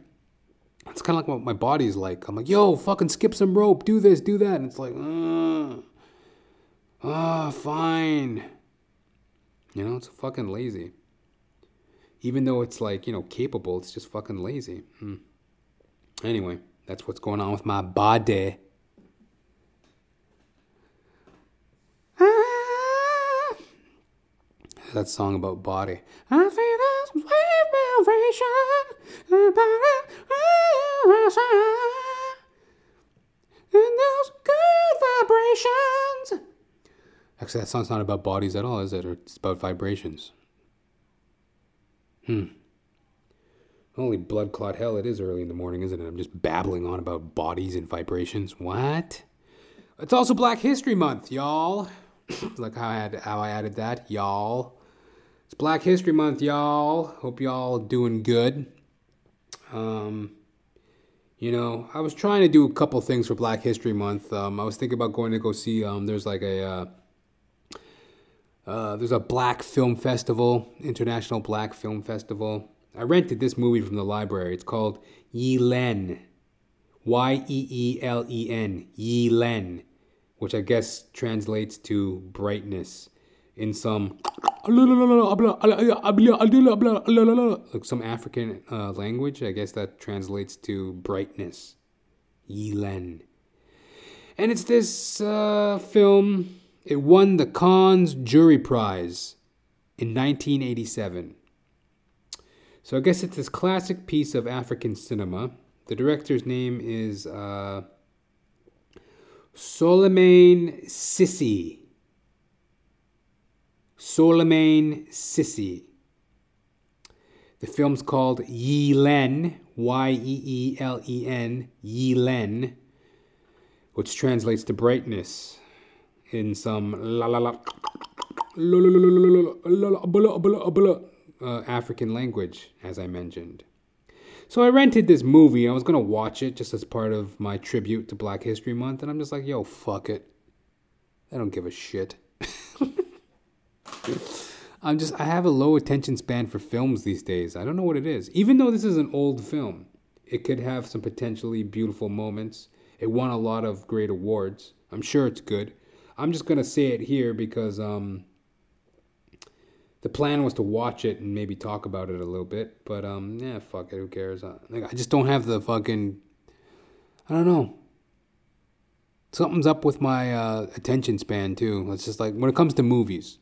It's kind of like what my body's like. I'm like, yo, fucking skip some rope, do this, do that. And it's like, eh, ah, uh, fine. You know, it's fucking lazy. Even though it's like, you know, capable, it's just fucking lazy. Hmm. Anyway, that's what's going on with my body. Ah. That song about body. I feel and those good vibrations. Actually, that song's not about bodies at all, is it? It's about vibrations. Hmm. Holy blood clot hell, it is early in the morning, isn't it? I'm just babbling on about bodies and vibrations. What? It's also Black History Month, y'all. [COUGHS] Look how I, had, how I added that, y'all. It's Black History Month, y'all. Hope y'all doing good. Um, you know, I was trying to do a couple things for Black History Month. Um, I was thinking about going to go see. Um, there's like a uh, uh, there's a Black Film Festival, International Black Film Festival. I rented this movie from the library. It's called Yeelen, Y E E L E N, Yeelen, which I guess translates to brightness in some like some African uh, language. I guess that translates to brightness. Yeelen. And it's this uh, film. It won the Cannes Jury Prize in 1987. So I guess it's this classic piece of African cinema. The director's name is uh, Cissé. Souleymane Cissé. The film's called Yeelen, Y E E L E N, Yeelen, which translates to brightness in some la la la uh, African language, as I mentioned. So I rented this movie. I was gonna watch it just as part of my tribute to Black History Month, and I'm just like, yo, fuck it. I don't give a shit. [LAUGHS] I'm just I have a low attention span for films these days. I don't know what it is. Even though this is an old film, it could have some potentially beautiful moments. It won a lot of great awards. I'm sure it's good. I'm just gonna say it here because um, the plan was to watch it and maybe talk about it a little bit. But um, yeah, fuck it. Who cares? I, like, I just don't have the fucking. I don't know. Something's up with my uh, attention span too. It's just like when it comes to movies.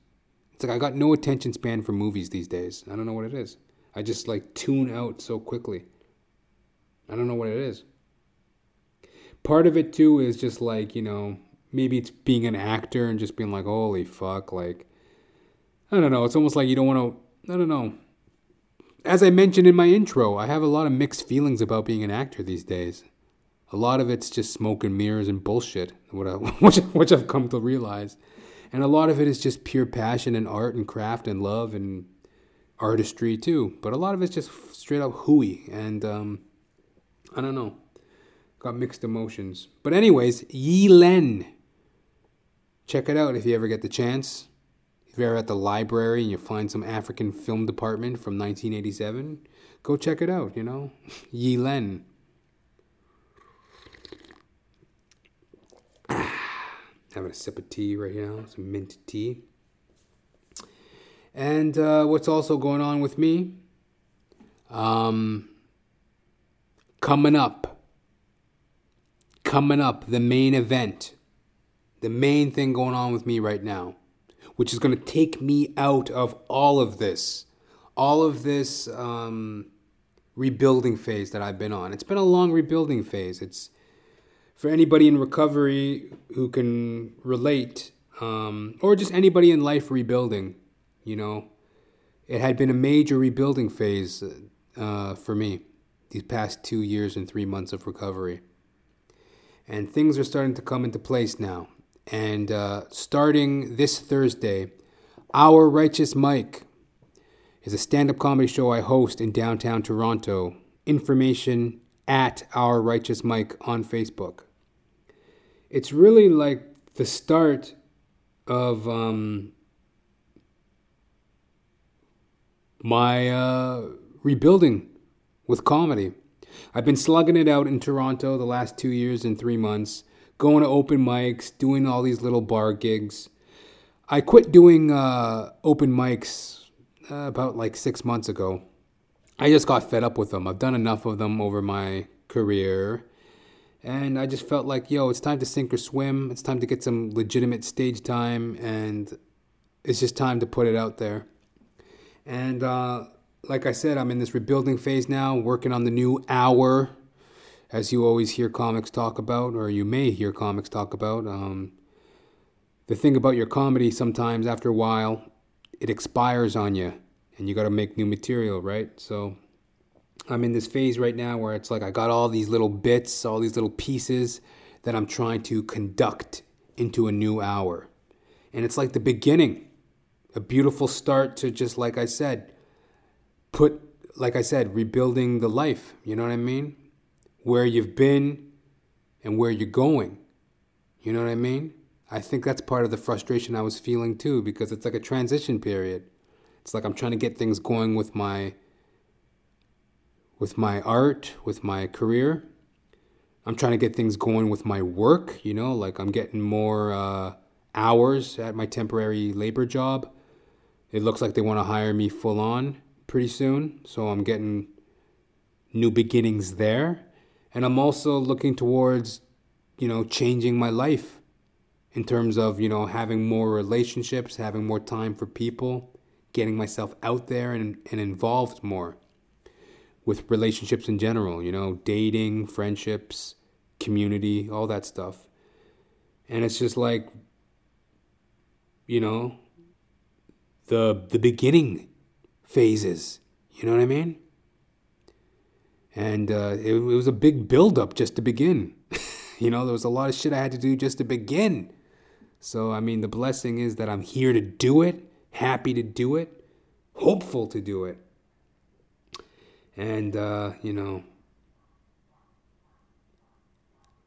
It's like I got no attention span for movies these days. I don't know what it is. I just like tune out so quickly. I don't know what it is. Part of it too is just like, you know, maybe it's being an actor and just being like, holy fuck, like, I don't know. It's almost like you don't want to, I don't know. As I mentioned in my intro, I have a lot of mixed feelings about being an actor these days. A lot of it's just smoke and mirrors and bullshit, What I, [LAUGHS] which which I've come to realize and a lot of it is just pure passion and art and craft and love and artistry too. But a lot of it's just straight up hooey and um, I don't know, got mixed emotions. But anyways, Yeelen. Check it out if you ever get the chance. If you're at the library and you find some African film department from 1987, go check it out. You know, [LAUGHS] Yeelen. Having a sip of tea right now, some mint tea. And uh, what's also going on with me? Um, coming up, coming up, the main event, the main thing going on with me right now, which is going to take me out of all of this, all of this um, rebuilding phase that I've been on. It's been a long rebuilding phase. It's for anybody in recovery who can relate, um, or just anybody in life rebuilding, you know, it had been a major rebuilding phase uh, for me these past two years and three months of recovery. And things are starting to come into place now. And uh, starting this Thursday, Our Righteous Mike is a stand up comedy show I host in downtown Toronto. Information at Our Righteous Mike on Facebook it's really like the start of um, my uh, rebuilding with comedy. I've been slugging it out in Toronto the last two years and three months, going to open mics, doing all these little bar gigs. I quit doing uh, open mics uh, about like six months ago. I just got fed up with them. I've done enough of them over my career and I just felt like, yo, it's time to sink or swim. It's time to get some legitimate stage time, and it's just time to put it out there. And uh, like I said, I'm in this rebuilding phase now, working on the new hour, as you always hear comics talk about, or you may hear comics talk about. Um, the thing about your comedy, sometimes after a while, it expires on you, and you got to make new material, right? So I'm in this phase right now where it's like I got all these little bits, all these little pieces that I'm trying to conduct into a new hour. And it's like the beginning, a beautiful start to just like I said, put, like I said, rebuilding the life. You know what I mean? Where you've been and where you're going. You know what I mean? I think that's part of the frustration I was feeling too, because it's like a transition period. It's like I'm trying to get things going with my with my art, with my career. I'm trying to get things going with my work, you know, like I'm getting more uh, hours at my temporary labor job. It looks like they want to hire me full on pretty soon, so I'm getting new beginnings there. And I'm also looking towards, you know, changing my life in terms of, you know, having more relationships, having more time for people, getting myself out there and, and involved more with relationships in general, you know, dating, friendships, community, all that stuff. And it's just like you know, the the beginning phases, you know what I mean? And uh, it, it was a big build up just to begin. [LAUGHS] you know, there was a lot of shit I had to do just to begin. So, I mean, the blessing is that I'm here to do it, happy to do it, hopeful to do it. And, uh, you know,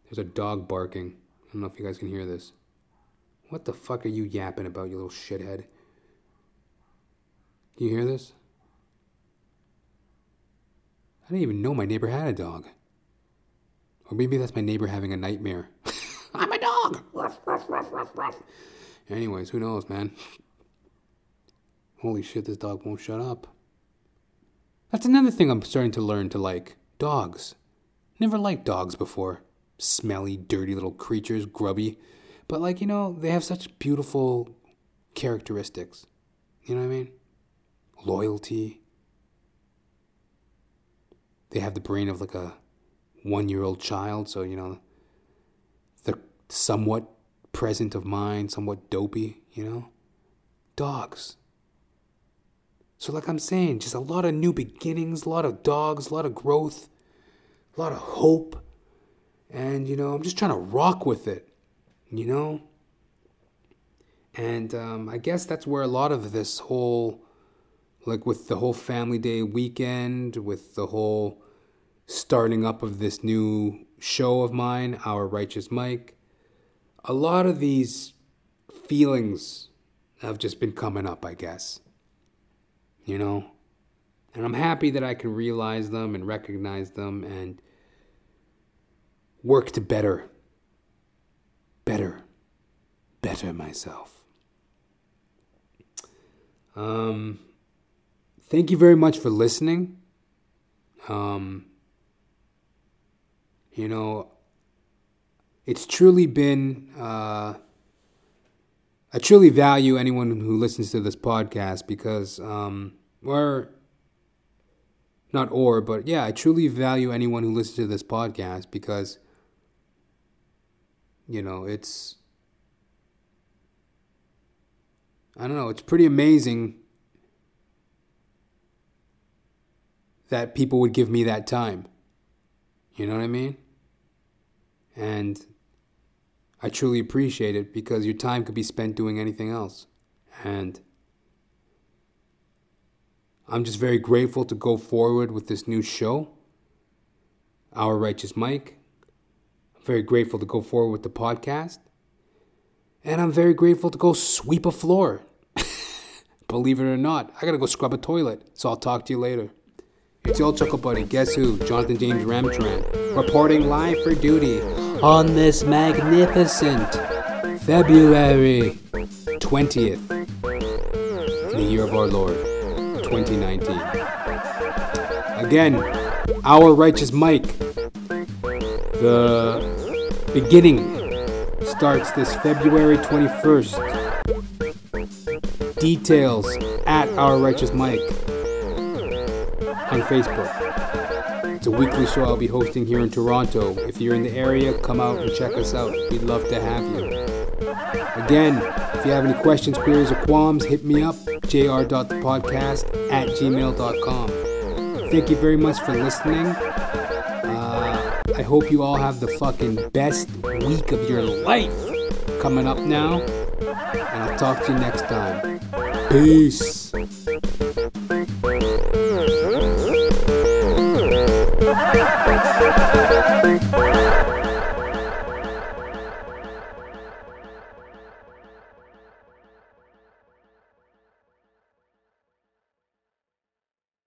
there's a dog barking. I don't know if you guys can hear this. What the fuck are you yapping about, you little shithead? You hear this? I didn't even know my neighbor had a dog. Or maybe that's my neighbor having a nightmare. [LAUGHS] I'm a dog! Anyways, who knows, man? Holy shit, this dog won't shut up. That's another thing I'm starting to learn to like dogs. Never liked dogs before. Smelly, dirty little creatures, grubby. But, like, you know, they have such beautiful characteristics. You know what I mean? Loyalty. They have the brain of like a one year old child, so, you know, they're somewhat present of mind, somewhat dopey, you know? Dogs. So, like I'm saying, just a lot of new beginnings, a lot of dogs, a lot of growth, a lot of hope. And, you know, I'm just trying to rock with it, you know? And um, I guess that's where a lot of this whole, like with the whole Family Day weekend, with the whole starting up of this new show of mine, Our Righteous Mike, a lot of these feelings have just been coming up, I guess you know? And I'm happy that I can realize them and recognize them and work to better, better, better myself. Um, thank you very much for listening. Um, you know, it's truly been. Uh, I truly value anyone who listens to this podcast because, um, or not or, but yeah, I truly value anyone who listens to this podcast because, you know, it's, I don't know, it's pretty amazing that people would give me that time. You know what I mean? And I truly appreciate it because your time could be spent doing anything else. And I'm just very grateful to go forward with this new show, Our Righteous Mike. I'm very grateful to go forward with the podcast. And I'm very grateful to go sweep a floor. [LAUGHS] Believe it or not, I gotta go scrub a toilet. So I'll talk to you later. It's your Chuckle Buddy. Guess who? Jonathan James Ramcharan. Reporting live for duty on this magnificent February 20th, in the year of our Lord, 2019. Again, our righteous Mike. The beginning starts this February 21st. Details at Our Righteous Mike on Facebook. It's a weekly show I'll be hosting here in Toronto. If you're in the area, come out and check us out. We'd love to have you. Again, if you have any questions, queries, or qualms, hit me up, jr.thepodcast at gmail.com. Thank you very much for listening. Uh, I hope you all have the fucking best week of your life coming up now. And I'll talk to you next time. Peace.